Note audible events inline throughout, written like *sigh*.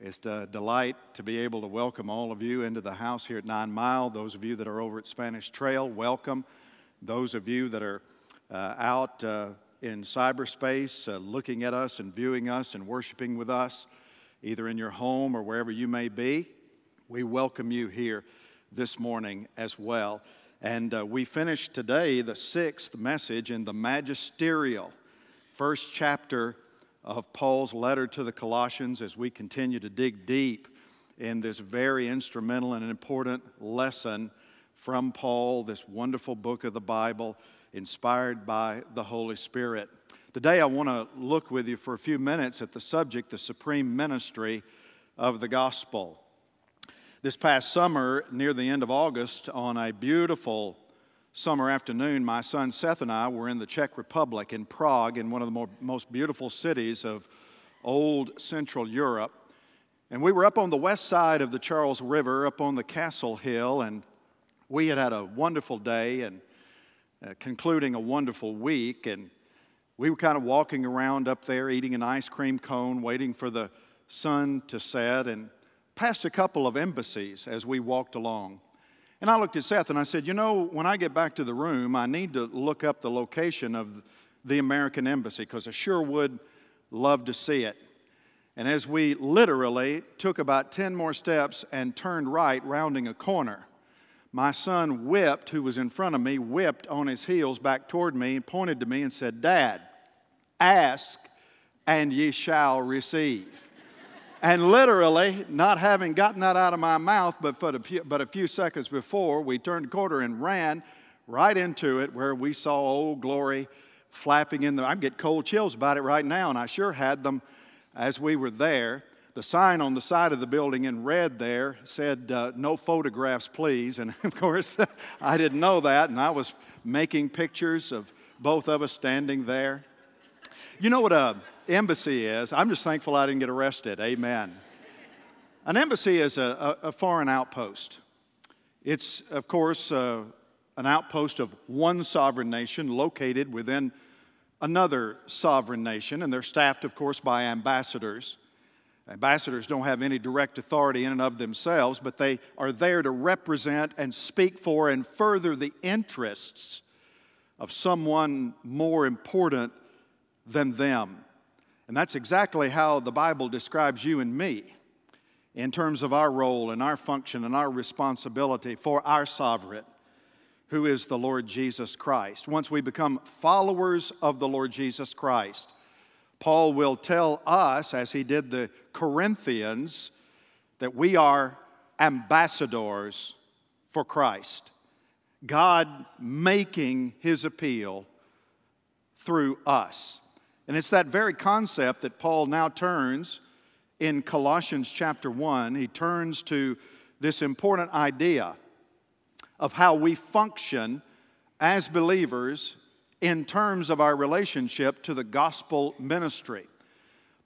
It's a delight to be able to welcome all of you into the house here at Nine Mile. Those of you that are over at Spanish Trail, welcome. Those of you that are uh, out uh, in cyberspace uh, looking at us and viewing us and worshiping with us, either in your home or wherever you may be, we welcome you here this morning as well. And uh, we finished today the sixth message in the magisterial, first chapter of Paul's letter to the Colossians as we continue to dig deep in this very instrumental and important lesson from Paul, this wonderful book of the Bible inspired by the Holy Spirit. Today, I want to look with you for a few minutes at the subject, the supreme ministry of the gospel. This past summer, near the end of August, on a beautiful summer afternoon, my son Seth and I were in the Czech Republic, in Prague, in one of the more, most beautiful cities of old Central Europe. And we were up on the west side of the Charles River, up on the Castle Hill, and we had had a wonderful day and uh, concluding a wonderful week. And we were kind of walking around up there, eating an ice cream cone, waiting for the sun to set, and passed a couple of embassies as we walked along. And I looked at Seth and I said, You know, when I get back to the room, I need to look up the location of the American Embassy because I sure would love to see it. And as we literally took about 10 more steps and turned right, rounding a corner, my son whipped, who was in front of me, whipped on his heels back toward me and pointed to me and said, Dad, ask and ye shall receive. And literally, not having gotten that out of my mouth, but, a few, but a few seconds before, we turned corner and ran right into it where we saw Old Glory flapping in the. I get cold chills about it right now, and I sure had them as we were there. The sign on the side of the building in red there said, uh, No photographs, please. And *laughs* of course, *laughs* I didn't know that, and I was making pictures of both of us standing there. You know what a embassy is? I'm just thankful I didn't get arrested. Amen. An embassy is a, a, a foreign outpost. It's, of course, uh, an outpost of one sovereign nation located within another sovereign nation, and they're staffed, of course, by ambassadors. Ambassadors don't have any direct authority in and of themselves, but they are there to represent and speak for and further the interests of someone more important than them. And that's exactly how the Bible describes you and me in terms of our role and our function and our responsibility for our sovereign, who is the Lord Jesus Christ. Once we become followers of the Lord Jesus Christ, Paul will tell us, as he did the Corinthians, that we are ambassadors for Christ. God making his appeal through us. And it's that very concept that Paul now turns in Colossians chapter 1. He turns to this important idea of how we function as believers in terms of our relationship to the gospel ministry.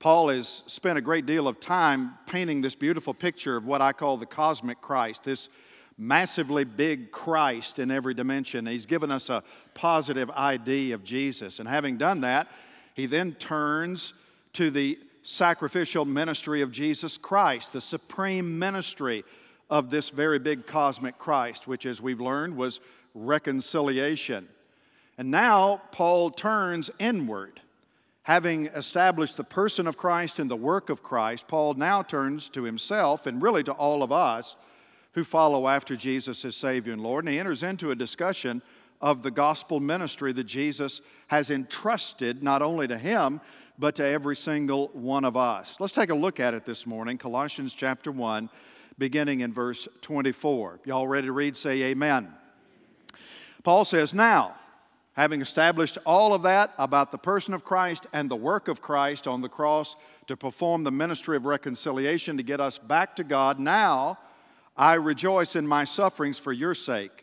Paul has spent a great deal of time painting this beautiful picture of what I call the cosmic Christ, this massively big Christ in every dimension. He's given us a positive ID of Jesus. And having done that, he then turns to the sacrificial ministry of Jesus Christ, the supreme ministry of this very big cosmic Christ, which, as we've learned, was reconciliation. And now Paul turns inward. Having established the person of Christ and the work of Christ, Paul now turns to himself and really to all of us who follow after Jesus as Savior and Lord. And he enters into a discussion of the gospel ministry that Jesus has entrusted not only to him, but to every single one of us. Let's take a look at it this morning, Colossians chapter 1, beginning in verse 24. Y'all ready to read? Say amen. Paul says, Now, having established all of that about the person of Christ and the work of Christ on the cross to perform the ministry of reconciliation to get us back to God, now I rejoice in my sufferings for your sake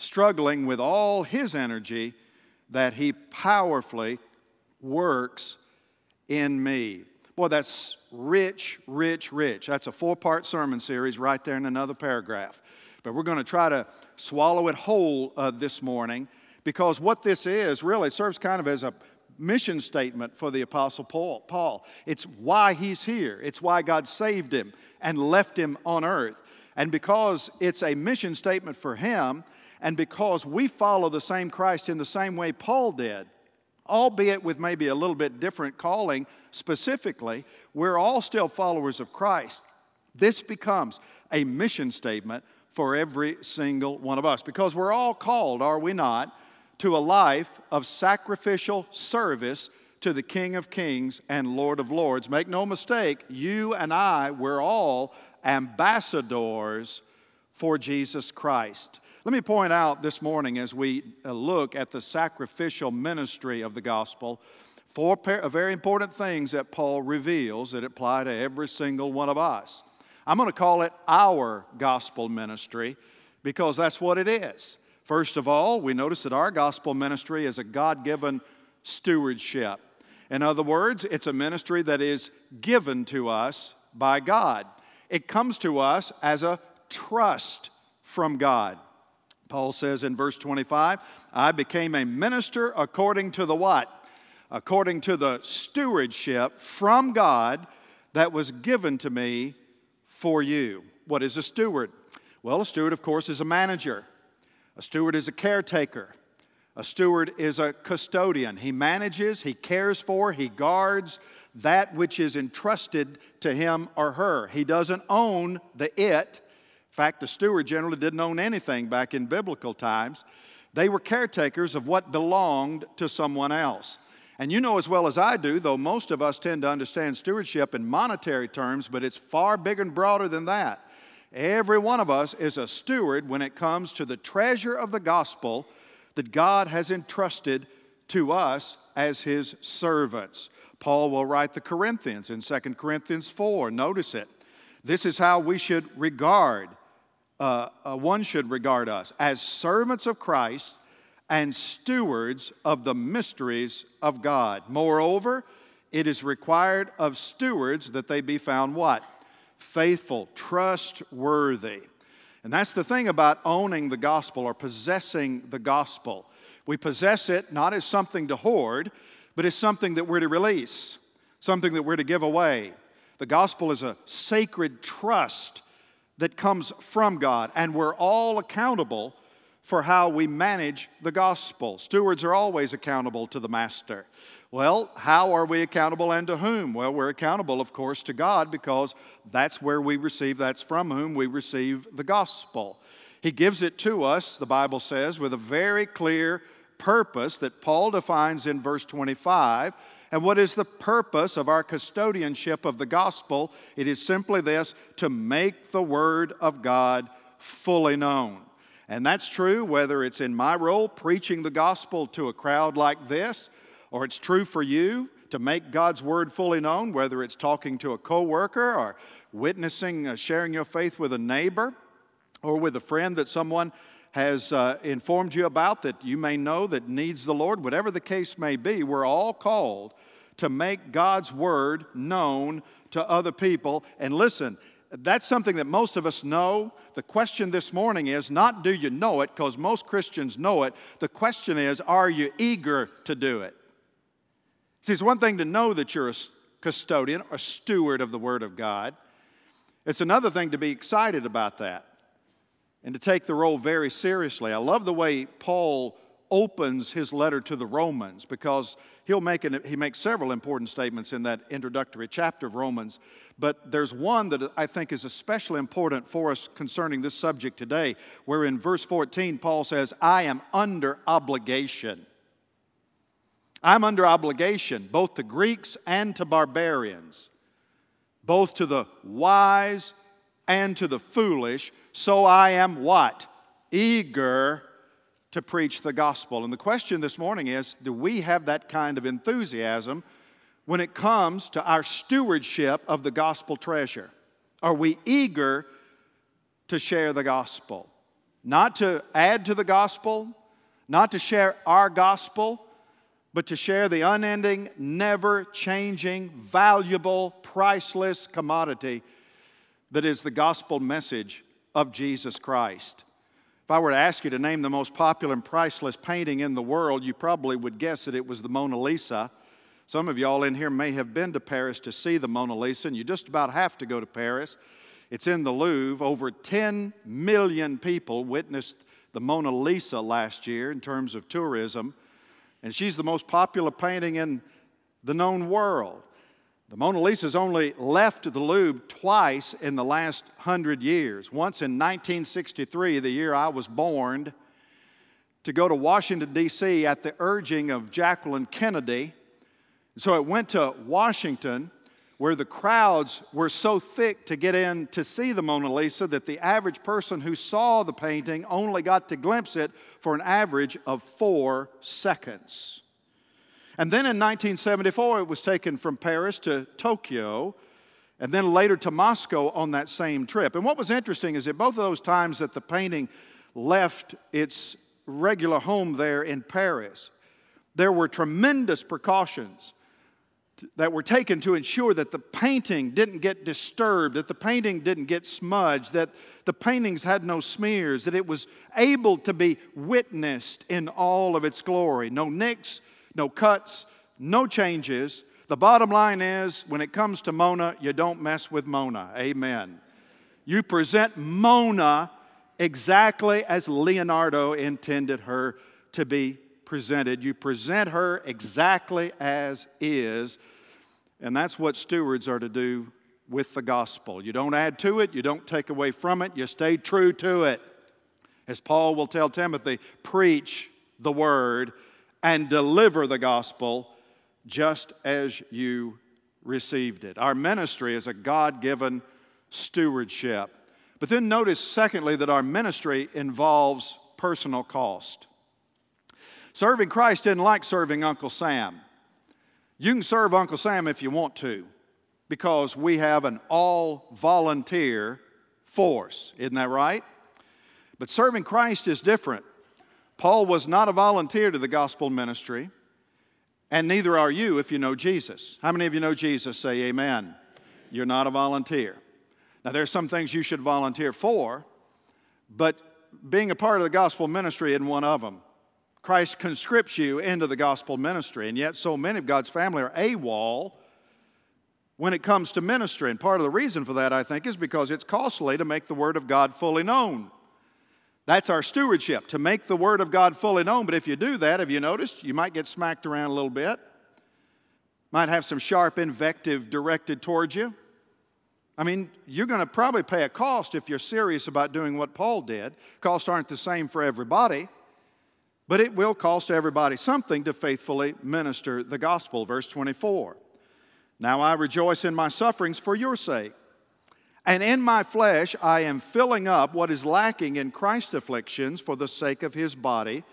struggling with all his energy that he powerfully works in me. Boy, that's rich, rich, rich. That's a four part sermon series right there in another paragraph. But we're going to try to swallow it whole uh, this morning because what this is really serves kind of as a mission statement for the Apostle Paul. Paul. It's why he's here, it's why God saved him and left him on earth. And because it's a mission statement for him, and because we follow the same Christ in the same way Paul did, albeit with maybe a little bit different calling specifically, we're all still followers of Christ. This becomes a mission statement for every single one of us because we're all called, are we not, to a life of sacrificial service to the King of Kings and Lord of Lords. Make no mistake, you and I, we're all ambassadors for Jesus Christ. Let me point out this morning as we uh, look at the sacrificial ministry of the gospel, four very important things that Paul reveals that apply to every single one of us. I'm going to call it our gospel ministry because that's what it is. First of all, we notice that our gospel ministry is a God given stewardship. In other words, it's a ministry that is given to us by God. It comes to us as a trust from God. Paul says in verse 25, I became a minister according to the what? According to the stewardship from God that was given to me for you. What is a steward? Well, a steward, of course, is a manager. A steward is a caretaker. A steward is a custodian. He manages, he cares for, he guards that which is entrusted to him or her. He doesn't own the it, fact, the steward generally didn't own anything back in biblical times. They were caretakers of what belonged to someone else. And you know as well as I do, though most of us tend to understand stewardship in monetary terms, but it's far bigger and broader than that. Every one of us is a steward when it comes to the treasure of the gospel that God has entrusted to us as his servants. Paul will write the Corinthians in 2 Corinthians 4. Notice it. This is how we should regard uh, uh, one should regard us as servants of Christ and stewards of the mysteries of God. Moreover, it is required of stewards that they be found what? Faithful, trustworthy. And that's the thing about owning the gospel or possessing the gospel. We possess it not as something to hoard, but as something that we're to release, something that we're to give away. The gospel is a sacred trust that comes from God, and we're all accountable for how we manage the gospel. Stewards are always accountable to the master. Well, how are we accountable and to whom? Well, we're accountable, of course, to God because that's where we receive, that's from whom we receive the gospel. He gives it to us, the Bible says, with a very clear purpose that Paul defines in verse 25 and what is the purpose of our custodianship of the gospel? It is simply this to make the Word of God fully known. And that's true whether it's in my role preaching the gospel to a crowd like this, or it's true for you to make God's Word fully known, whether it's talking to a coworker or witnessing, uh, sharing your faith with a neighbor or with a friend that someone has uh, informed you about that you may know that needs the Lord, whatever the case may be, we're all called to make God's word known to other people. And listen, that's something that most of us know. The question this morning is not do you know it, because most Christians know it. The question is, are you eager to do it? See, it's one thing to know that you're a custodian or steward of the Word of God, it's another thing to be excited about that and to take the role very seriously. I love the way Paul opens his letter to the Romans because he'll make an, he makes several important statements in that introductory chapter of Romans. But there's one that I think is especially important for us concerning this subject today, where in verse 14, Paul says, I am under obligation. I'm under obligation both to Greeks and to barbarians, both to the wise and to the foolish. So I am what? Eager to preach the gospel. And the question this morning is do we have that kind of enthusiasm when it comes to our stewardship of the gospel treasure? Are we eager to share the gospel? Not to add to the gospel, not to share our gospel, but to share the unending, never changing, valuable, priceless commodity that is the gospel message of Jesus Christ. If I were to ask you to name the most popular and priceless painting in the world, you probably would guess that it was the Mona Lisa. Some of y'all in here may have been to Paris to see the Mona Lisa, and you just about have to go to Paris. It's in the Louvre. Over 10 million people witnessed the Mona Lisa last year in terms of tourism, and she's the most popular painting in the known world. The Mona Lisa's only left the Louvre twice in the last hundred years. Once in 1963, the year I was born, to go to Washington, D.C. at the urging of Jacqueline Kennedy. So it went to Washington, where the crowds were so thick to get in to see the Mona Lisa that the average person who saw the painting only got to glimpse it for an average of four seconds. And then in 1974, it was taken from Paris to Tokyo, and then later to Moscow on that same trip. And what was interesting is that both of those times that the painting left its regular home there in Paris, there were tremendous precautions that were taken to ensure that the painting didn't get disturbed, that the painting didn't get smudged, that the paintings had no smears, that it was able to be witnessed in all of its glory. No nicks, no cuts, no changes. The bottom line is when it comes to Mona, you don't mess with Mona. Amen. You present Mona exactly as Leonardo intended her to be presented. You present her exactly as is. And that's what stewards are to do with the gospel. You don't add to it, you don't take away from it, you stay true to it. As Paul will tell Timothy, preach the word and deliver the gospel just as you received it. Our ministry is a God given stewardship. But then notice, secondly, that our ministry involves personal cost. Serving Christ isn't like serving Uncle Sam. You can serve Uncle Sam if you want to, because we have an all volunteer force. Isn't that right? But serving Christ is different. Paul was not a volunteer to the gospel ministry, and neither are you if you know Jesus. How many of you know Jesus? Say amen. You're not a volunteer. Now, there's some things you should volunteer for, but being a part of the gospel ministry isn't one of them. Christ conscripts you into the gospel ministry, and yet so many of God's family are AWOL when it comes to ministry. And part of the reason for that, I think, is because it's costly to make the Word of God fully known. That's our stewardship, to make the Word of God fully known. But if you do that, have you noticed? You might get smacked around a little bit, might have some sharp invective directed towards you. I mean, you're going to probably pay a cost if you're serious about doing what Paul did. Costs aren't the same for everybody, but it will cost everybody something to faithfully minister the gospel. Verse 24 Now I rejoice in my sufferings for your sake and in my flesh, I am filling up what is lacking in Christ's afflictions for the sake of his body,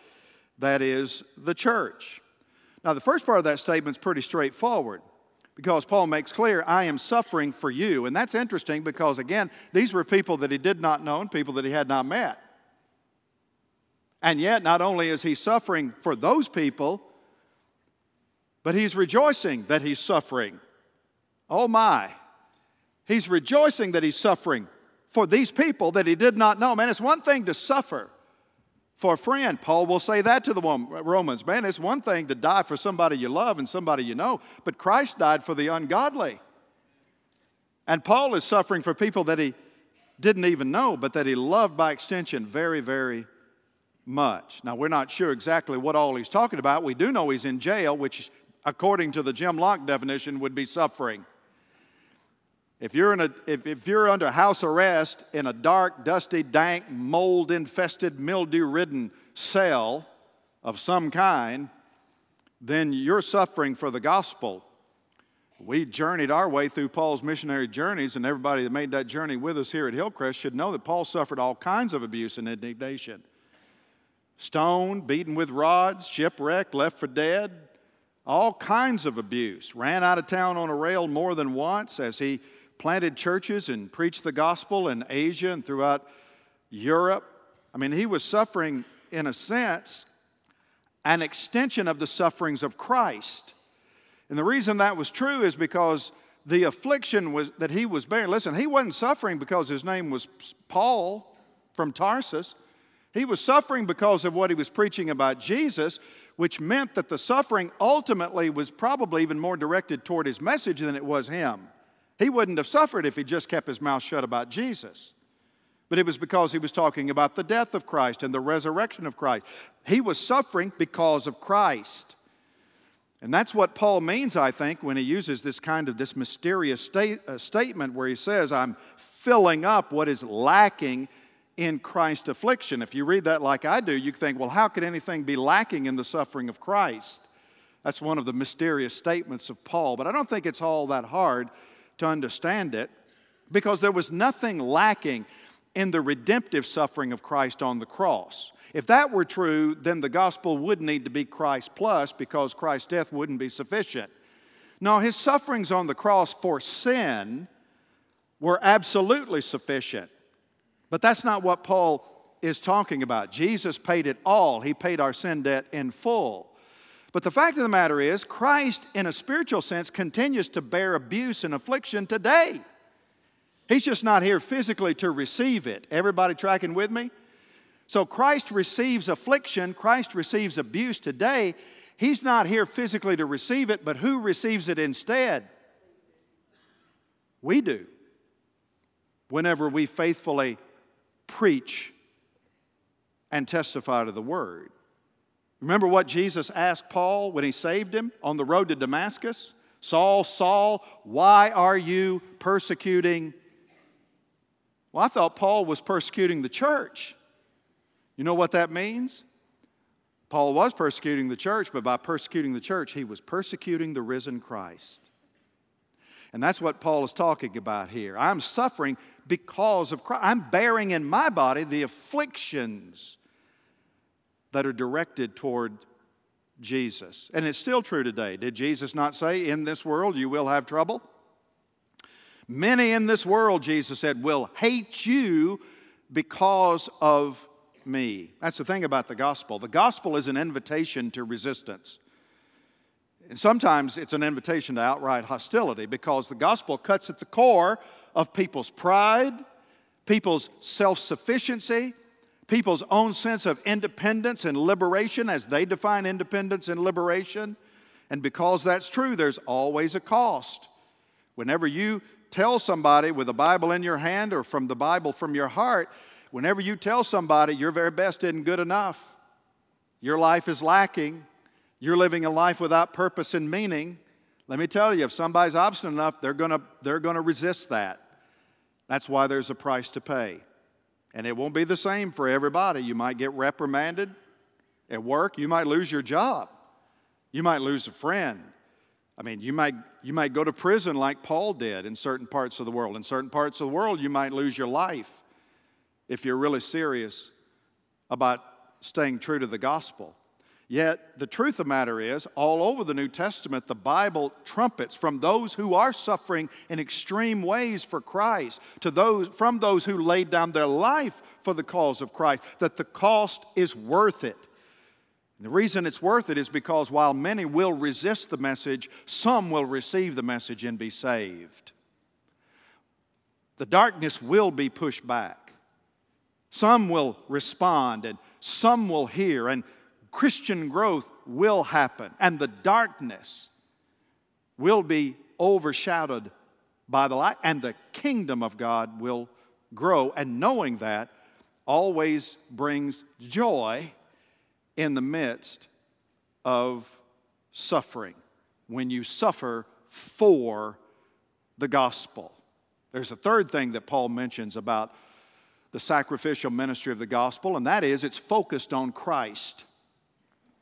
that is the church. Now, the first part of that statement is pretty straightforward because Paul makes clear, I am suffering for you. And that's interesting because, again, these were people that he did not know and people that he had not met. And yet, not only is he suffering for those people, but he's rejoicing that he's suffering. Oh my. He's rejoicing that he's suffering for these people that he did not know. Man, it's one thing to suffer for a friend. Paul will say that to the Romans. Man, it's one thing to die for somebody you love and somebody you know, but Christ died for the ungodly. And Paul is suffering for people that he didn't even know, but that he loved by extension very, very much. Now, we're not sure exactly what all he's talking about. We do know he's in jail, which, according to the Jim Lock definition, would be suffering. If you're, in a, if, if you're under house arrest in a dark, dusty, dank, mold infested, mildew ridden cell of some kind, then you're suffering for the gospel. We journeyed our way through Paul's missionary journeys, and everybody that made that journey with us here at Hillcrest should know that Paul suffered all kinds of abuse and indignation stoned, beaten with rods, shipwrecked, left for dead, all kinds of abuse. Ran out of town on a rail more than once as he planted churches and preached the gospel in Asia and throughout Europe. I mean, he was suffering, in a sense, an extension of the sufferings of Christ. And the reason that was true is because the affliction was, that he was bearing, listen, he wasn't suffering because his name was Paul from Tarsus. He was suffering because of what he was preaching about Jesus, which meant that the suffering ultimately was probably even more directed toward his message than it was him. He wouldn't have suffered if he just kept his mouth shut about Jesus. But it was because he was talking about the death of Christ and the resurrection of Christ. He was suffering because of Christ. And that's what Paul means, I think, when he uses this kind of this mysterious state, uh, statement where he says, I'm filling up what is lacking in Christ's affliction. If you read that like I do, you think, well, how could anything be lacking in the suffering of Christ? That's one of the mysterious statements of Paul, but I don't think it's all that hard to understand it because there was nothing lacking in the redemptive suffering of Christ on the cross. If that were true, then the gospel would need to be Christ plus because Christ's death wouldn't be sufficient. No, his sufferings on the cross for sin were absolutely sufficient. But that's not what Paul is talking about. Jesus paid it all, he paid our sin debt in full. But the fact of the matter is, Christ, in a spiritual sense, continues to bear abuse and affliction today. He's just not here physically to receive it. Everybody tracking with me? So Christ receives affliction, Christ receives abuse today. He's not here physically to receive it, but who receives it instead? We do. Whenever we faithfully preach and testify to the word. Remember what Jesus asked Paul when he saved him on the road to Damascus? Saul, Saul, why are you persecuting? Well, I thought Paul was persecuting the church. You know what that means? Paul was persecuting the church, but by persecuting the church, he was persecuting the risen Christ. And that's what Paul is talking about here. I'm suffering because of Christ. I'm bearing in my body the afflictions that are directed toward Jesus. And it's still true today. Did Jesus not say, In this world you will have trouble? Many in this world, Jesus said, will hate you because of me. That's the thing about the gospel. The gospel is an invitation to resistance. And sometimes it's an invitation to outright hostility because the gospel cuts at the core of people's pride, people's self sufficiency, people's own sense of independence and liberation as they define independence and liberation. And because that's true, there's always a cost. Whenever you tell somebody with a Bible in your hand or from the Bible from your heart, Whenever you tell somebody your very best isn't good enough, your life is lacking, you're living a life without purpose and meaning, let me tell you, if somebody's obstinate enough, they're gonna, they're gonna resist that. That's why there's a price to pay. And it won't be the same for everybody. You might get reprimanded at work, you might lose your job, you might lose a friend. I mean, you might, you might go to prison like Paul did in certain parts of the world. In certain parts of the world, you might lose your life if you're really serious about staying true to the gospel. Yet, the truth of the matter is, all over the New Testament, the Bible trumpets from those who are suffering in extreme ways for Christ to those, from those who laid down their life for the cause of Christ, that the cost is worth it. And the reason it's worth it is because while many will resist the message, some will receive the message and be saved. The darkness will be pushed back. Some will respond and some will hear, and Christian growth will happen, and the darkness will be overshadowed by the light, and the kingdom of God will grow. And knowing that always brings joy in the midst of suffering, when you suffer for the gospel. There's a third thing that Paul mentions about the sacrificial ministry of the gospel, and that is it's focused on Christ.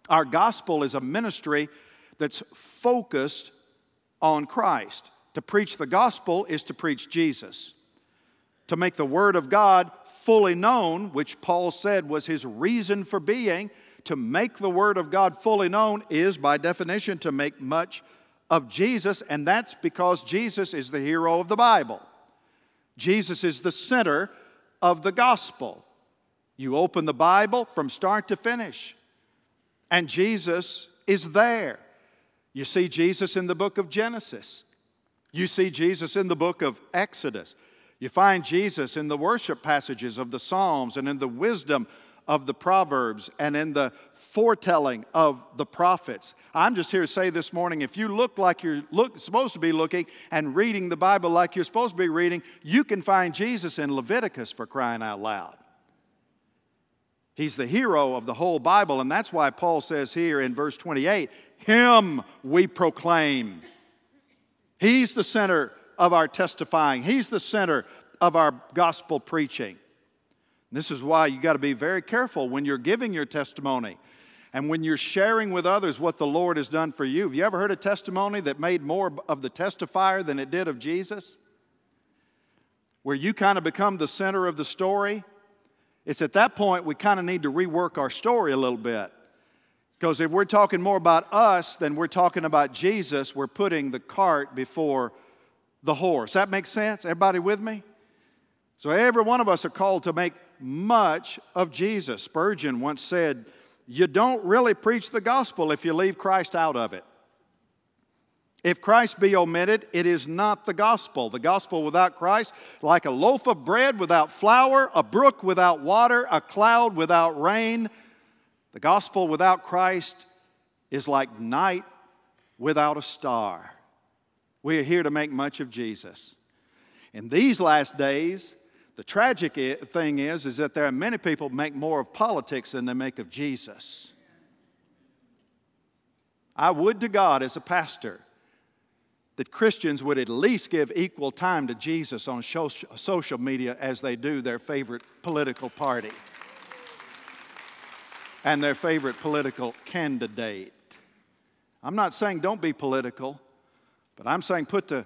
Our gospel is a ministry that's focused on Christ. To preach the gospel is to preach Jesus. To make the word of God fully known, which Paul said was his reason for being, to make the Word of God fully known is, by definition, to make much of Jesus, and that's because Jesus is the hero of the Bible. Jesus is the center of the gospel. You open the Bible from start to finish, and Jesus is there. You see Jesus in the book of Genesis, you see Jesus in the book of Exodus. You find Jesus in the worship passages of the Psalms and in the wisdom of the Proverbs and in the foretelling of the prophets. I'm just here to say this morning if you look like you're look, supposed to be looking and reading the Bible like you're supposed to be reading, you can find Jesus in Leviticus for crying out loud. He's the hero of the whole Bible, and that's why Paul says here in verse 28 Him we proclaim. He's the center of our testifying, He's the center of our gospel preaching. This is why you got to be very careful when you're giving your testimony and when you're sharing with others what the Lord has done for you. Have you ever heard a testimony that made more of the testifier than it did of Jesus? Where you kind of become the center of the story? It's at that point we kind of need to rework our story a little bit. Because if we're talking more about us than we're talking about Jesus, we're putting the cart before the horse. That makes sense? Everybody with me? So every one of us are called to make much of Jesus. Spurgeon once said, You don't really preach the gospel if you leave Christ out of it. If Christ be omitted, it is not the gospel. The gospel without Christ, like a loaf of bread without flour, a brook without water, a cloud without rain. The gospel without Christ is like night without a star. We are here to make much of Jesus. In these last days, the tragic thing is, is that there are many people make more of politics than they make of Jesus. I would to God as a pastor that Christians would at least give equal time to Jesus on social media as they do their favorite political party and their favorite political candidate. I'm not saying don't be political, but I'm saying put the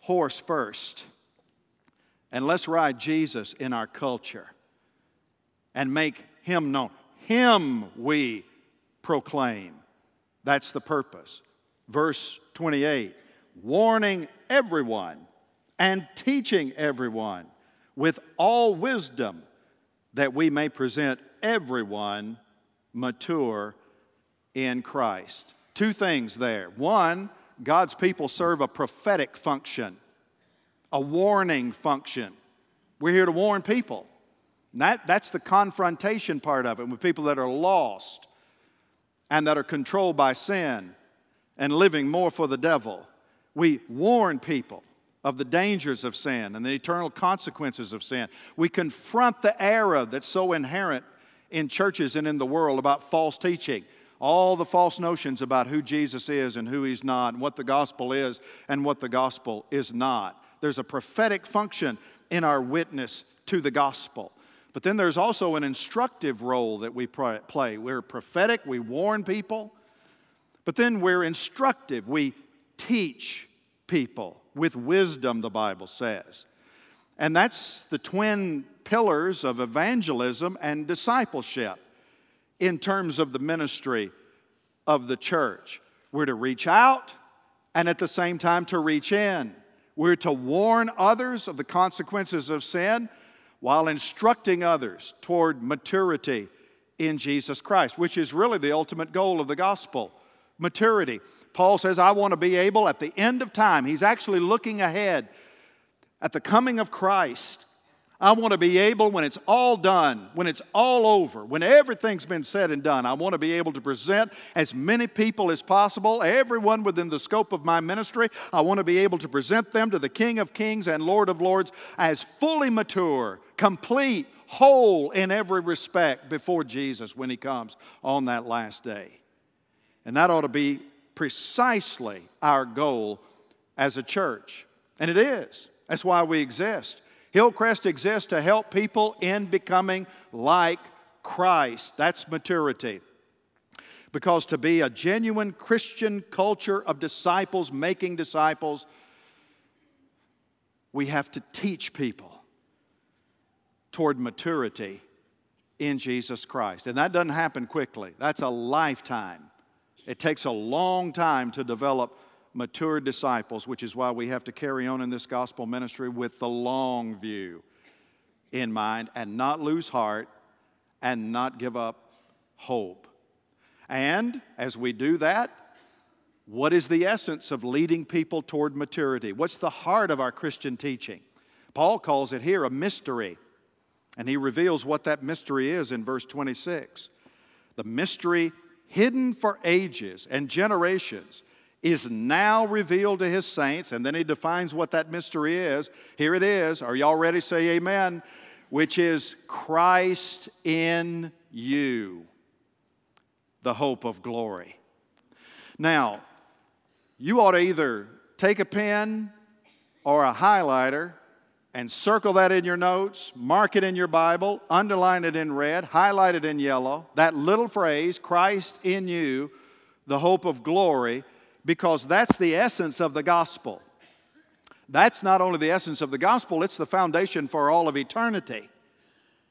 horse first and let's ride Jesus in our culture and make him known. Him we proclaim. That's the purpose. Verse 28 warning everyone and teaching everyone with all wisdom that we may present everyone mature in Christ. Two things there. One, God's people serve a prophetic function a warning function. We're here to warn people. That, that's the confrontation part of it with people that are lost and that are controlled by sin and living more for the devil. We warn people of the dangers of sin and the eternal consequences of sin. We confront the error that's so inherent in churches and in the world about false teaching. All the false notions about who Jesus is and who he's not, and what the gospel is and what the gospel is not. There's a prophetic function in our witness to the gospel. But then there's also an instructive role that we play. We're prophetic, we warn people, but then we're instructive. We teach people with wisdom, the Bible says. And that's the twin pillars of evangelism and discipleship in terms of the ministry of the church. We're to reach out and at the same time to reach in. We're to warn others of the consequences of sin while instructing others toward maturity in Jesus Christ, which is really the ultimate goal of the gospel maturity. Paul says, I want to be able at the end of time, he's actually looking ahead at the coming of Christ I want to be able, when it's all done, when it's all over, when everything's been said and done, I want to be able to present as many people as possible, everyone within the scope of my ministry. I want to be able to present them to the King of Kings and Lord of Lords as fully mature, complete, whole in every respect before Jesus when he comes on that last day. And that ought to be precisely our goal as a church. And it is. That's why we exist. Hillcrest exists to help people in becoming like Christ. That's maturity. Because to be a genuine Christian culture of disciples making disciples, we have to teach people toward maturity in Jesus Christ. And that doesn't happen quickly, that's a lifetime. It takes a long time to develop mature disciples, which is why we have to carry on in this gospel ministry with the long view in mind and not lose heart and not give up hope. And as we do that, what is the essence of leading people toward maturity? What's the heart of our Christian teaching? Paul calls it here a mystery. And he reveals what that mystery is in verse 26. The mystery hidden for ages and generations is now revealed to his saints. And then he defines what that mystery is. Here it is. Are y'all ready? Say amen. Which is Christ in you, the hope of glory. Now, you ought to either take a pen or a highlighter and circle that in your notes, mark it in your Bible, underline it in red, highlight it in yellow, that little phrase, Christ in you, the hope of glory, because that's the essence of the gospel. That's not only the essence of the gospel, it's the foundation for all of eternity.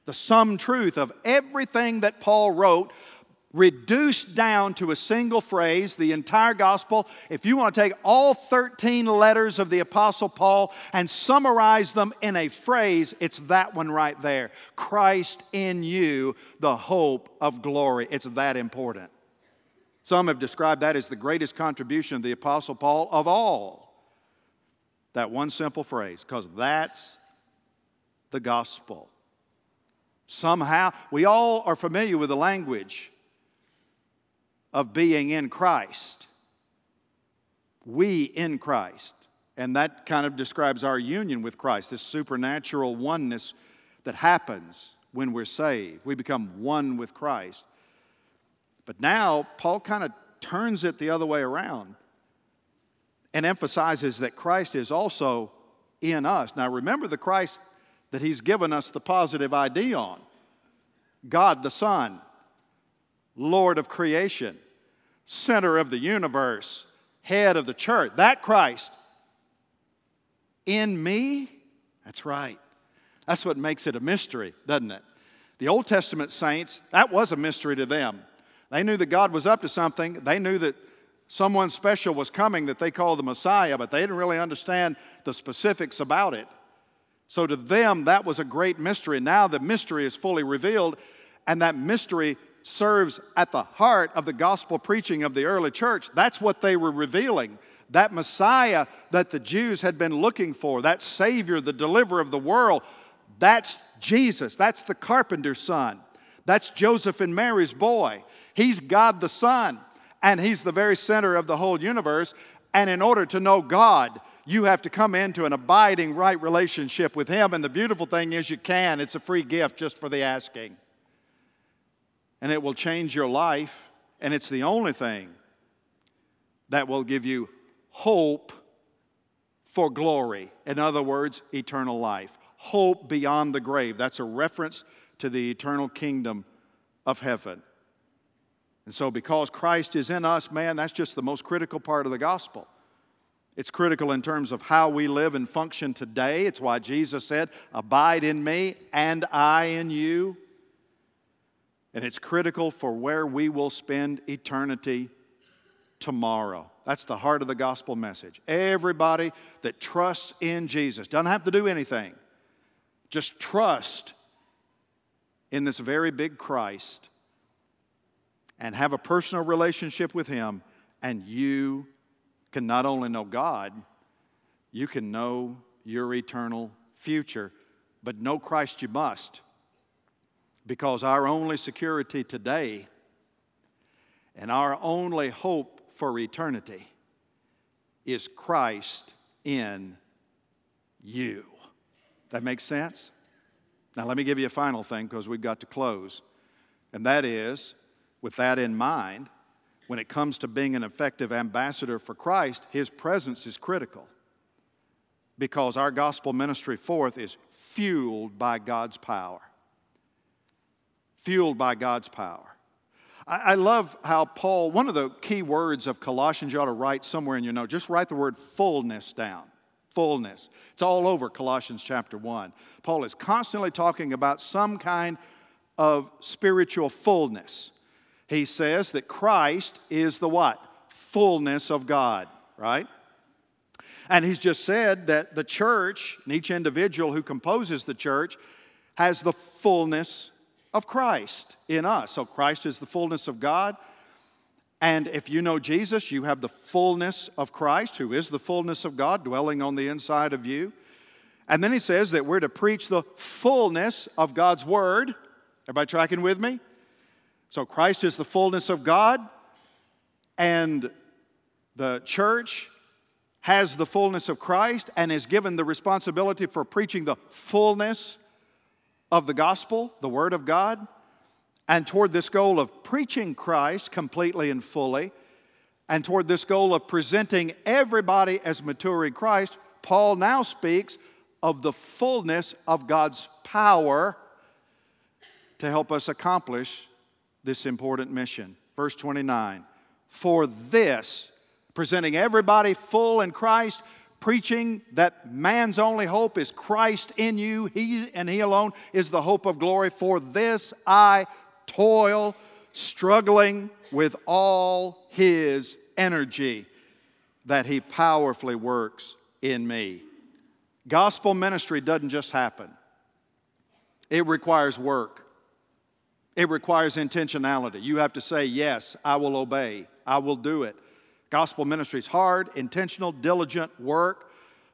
The sum truth of everything that Paul wrote reduced down to a single phrase, the entire gospel. If you want to take all 13 letters of the Apostle Paul and summarize them in a phrase, it's that one right there Christ in you, the hope of glory. It's that important. Some have described that as the greatest contribution of the Apostle Paul of all. That one simple phrase, because that's the gospel. Somehow, we all are familiar with the language of being in Christ. We in Christ. And that kind of describes our union with Christ, this supernatural oneness that happens when we're saved. We become one with Christ. But now, Paul kind of turns it the other way around and emphasizes that Christ is also in us. Now, remember the Christ that he's given us the positive ID on God the Son. Lord of creation, center of the universe, head of the church. That Christ in me? That's right. That's what makes it a mystery, doesn't it? The Old Testament saints, that was a mystery to them. They knew that God was up to something. They knew that someone special was coming that they called the Messiah, but they didn't really understand the specifics about it. So to them, that was a great mystery. Now the mystery is fully revealed, and that mystery serves at the heart of the gospel preaching of the early church. That's what they were revealing. That Messiah that the Jews had been looking for, that Savior, the deliverer of the world, that's Jesus. That's the carpenter's son. That's Joseph and Mary's boy. He's God the Son, and He's the very center of the whole universe. And in order to know God, you have to come into an abiding right relationship with Him. And the beautiful thing is, you can. It's a free gift just for the asking and it will change your life, and it's the only thing that will give you hope for glory. In other words, eternal life. Hope beyond the grave. That's a reference to the eternal kingdom of heaven. And so, because Christ is in us, man, that's just the most critical part of the gospel. It's critical in terms of how we live and function today. It's why Jesus said, Abide in me and I in you. And it's critical for where we will spend eternity tomorrow. That's the heart of the gospel message. Everybody that trusts in Jesus doesn't have to do anything, just trust in this very big Christ and have a personal relationship with Him, and you can not only know God, you can know your eternal future, but know Christ you must. Because our only security today and our only hope for eternity is Christ in you. That makes sense? Now, let me give you a final thing because we've got to close. And that is, with that in mind, when it comes to being an effective ambassador for Christ, his presence is critical because our gospel ministry forth is fueled by God's power. Fueled by God's power. I, love how Paul, one of the key words of Colossians, you ought to write somewhere in your note, just write the word fullness down. Fullness. It's all over Colossians chapter 1. Paul is constantly talking about some kind of spiritual fullness he says that Christ is the what? Fullness of God, right? And he's just said that the church, and each individual who composes the church, has the fullness of Christ in us. So Christ is the fullness of God. And if you know Jesus, you have the fullness of Christ, who is the fullness of God dwelling on the inside of you. And then he says that we're to preach the fullness of God's Word. Everybody tracking with me? So Christ is the fullness of God, and the church has the fullness of Christ and is given the responsibility for preaching the fullness of the gospel, the Word of God. And toward this goal of preaching Christ completely and fully, and toward this goal of presenting everybody as mature in Christ, Paul now speaks of the fullness of God's power to help us accomplish this important mission. Verse 29 For this, presenting everybody full in Christ, preaching that man's only hope is Christ in you, He and He alone is the hope of glory. For this I toil, struggling with all His energy that He powerfully works in me. Gospel ministry doesn't just happen, it requires work. It requires intentionality. You have to say, Yes, I will obey, I will do it. Gospel ministry is hard, intentional, diligent work.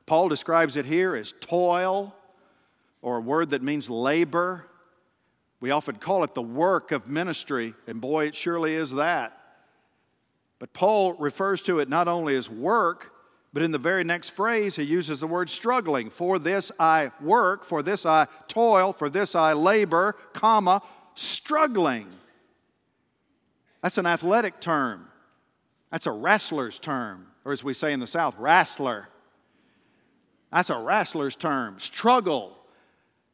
Paul describes it here as toil, or a word that means labor. We often call it the work of ministry, and boy, it surely is that. But Paul refers to it not only as work, but in the very next phrase, he uses the word struggling. For this I work, for this I toil, for this I labor, comma, struggling. That's an athletic term. That's a wrestler's term, or as we say in the South, wrestler. That's a wrestler's term. Struggle.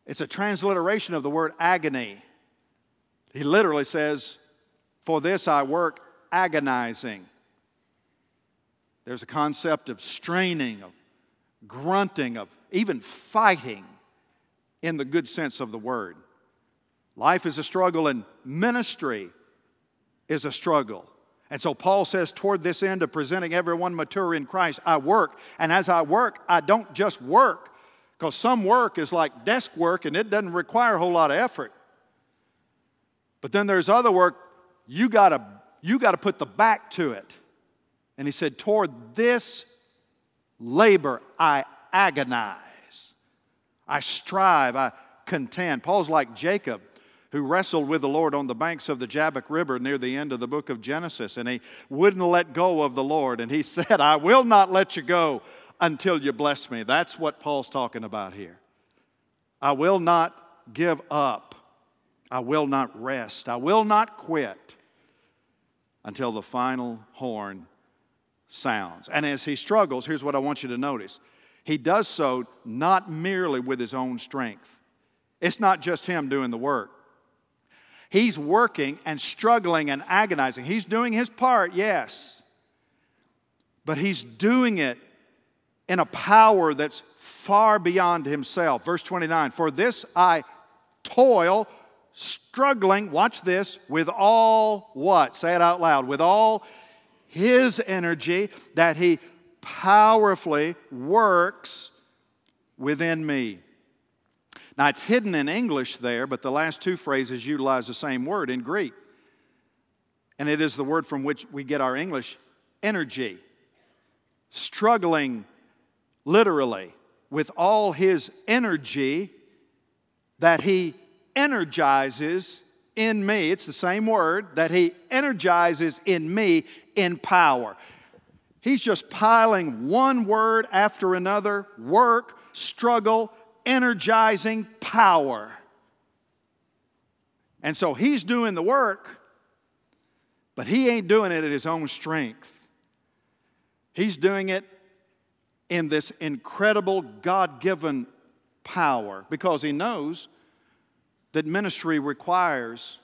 It's a transliteration of the word agony. He literally says, For this I work agonizing. There's a concept of straining, of grunting, of even fighting in the good sense of the word. Life is a struggle, and ministry is a struggle. And so Paul says, toward this end of presenting everyone mature in Christ, I work. And as I work, I don't just work, because some work is like desk work and it doesn't require a whole lot of effort. But then there's other work, you gotta, you gotta put the back to it. And he said, Toward this labor I agonize, I strive, I contend. Paul's like Jacob who wrestled with the Lord on the banks of the Jabbok River near the end of the book of Genesis. And he wouldn't let go of the Lord. And he *laughs* said, I will not let you go until you bless me. That's what Paul's talking about here. I will not give up. I will not rest. I will not quit until the final horn sounds. And as he struggles, here's what I want you to notice he does so not merely with his own strength. It's not just him doing the work. He's working and struggling and agonizing. He's doing his part, yes. But he's doing it in a power that's far beyond himself. Verse 29 For this I toil, struggling, watch this, with all what? Say it out loud. With all his energy that he powerfully works within me. Now, it's hidden in English there, but the last two phrases utilize the same word in Greek. And it is the word from which we get our English energy. Struggling literally with all his energy that he energizes in me. It's the same word that he energizes in me in power. He's just piling one word after another work, struggle, energizing power. And so he's doing the work, but he ain't doing it at his own strength. He's doing it in this incredible God given power because he knows that ministry requires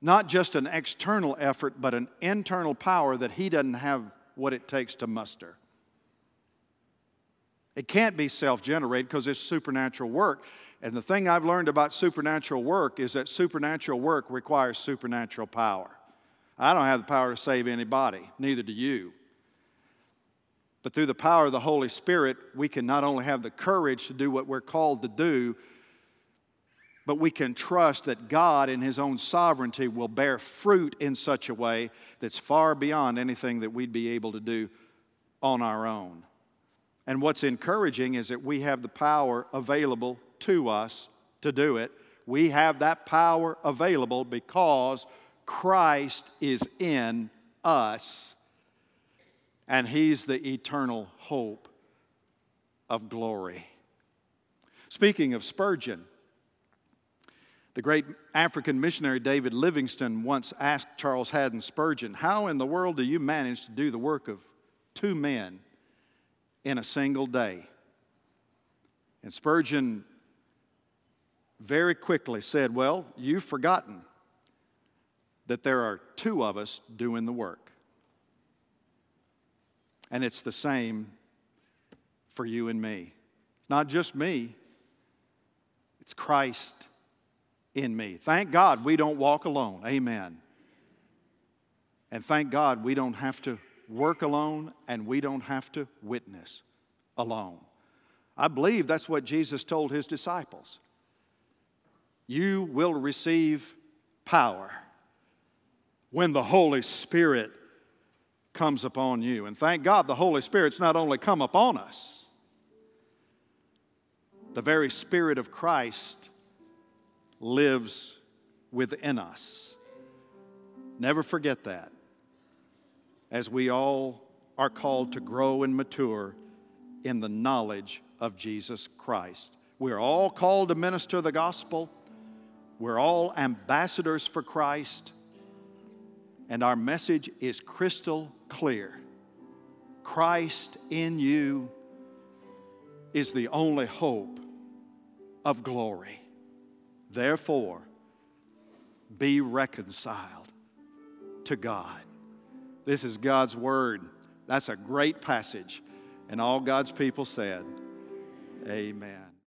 not just an external effort, but an internal power that he doesn't have what it takes to muster. It can't be self generated because it's supernatural work. And the thing I've learned about supernatural work is that supernatural work requires supernatural power. I don't have the power to save anybody, neither do you. But through the power of the Holy Spirit, we can not only have the courage to do what we're called to do, but we can trust that God, in His own sovereignty, will bear fruit in such a way that's far beyond anything that we'd be able to do on our own. And what's encouraging is that we have the power available to us to do it. We have that power available because Christ is in us and He's the eternal hope of glory. Speaking of Spurgeon, the great African missionary David Livingstone once asked Charles Haddon Spurgeon, How in the world do you manage to do the work of two men in a single day? And Spurgeon very quickly said, Well, you've forgotten that there are two of us doing the work. And it's the same for you and me. Not just me, it's Christ in me. Thank God we don't walk alone. Amen. And thank God we don't have to work alone and we don't have to witness alone. I believe that's what Jesus told his disciples. You will receive power when the Holy Spirit comes upon you. And thank God the Holy Spirit's not only come upon us, the very Spirit of Christ lives within us. Never forget that. As we all are called to grow and mature in the knowledge of Jesus Christ. We're all called to minister the gospel. We're all ambassadors for Christ. And our message is crystal clear Christ in you is the only hope of glory. Therefore, be reconciled to God. This is God's word. That's a great passage. And all God's people said, Amen.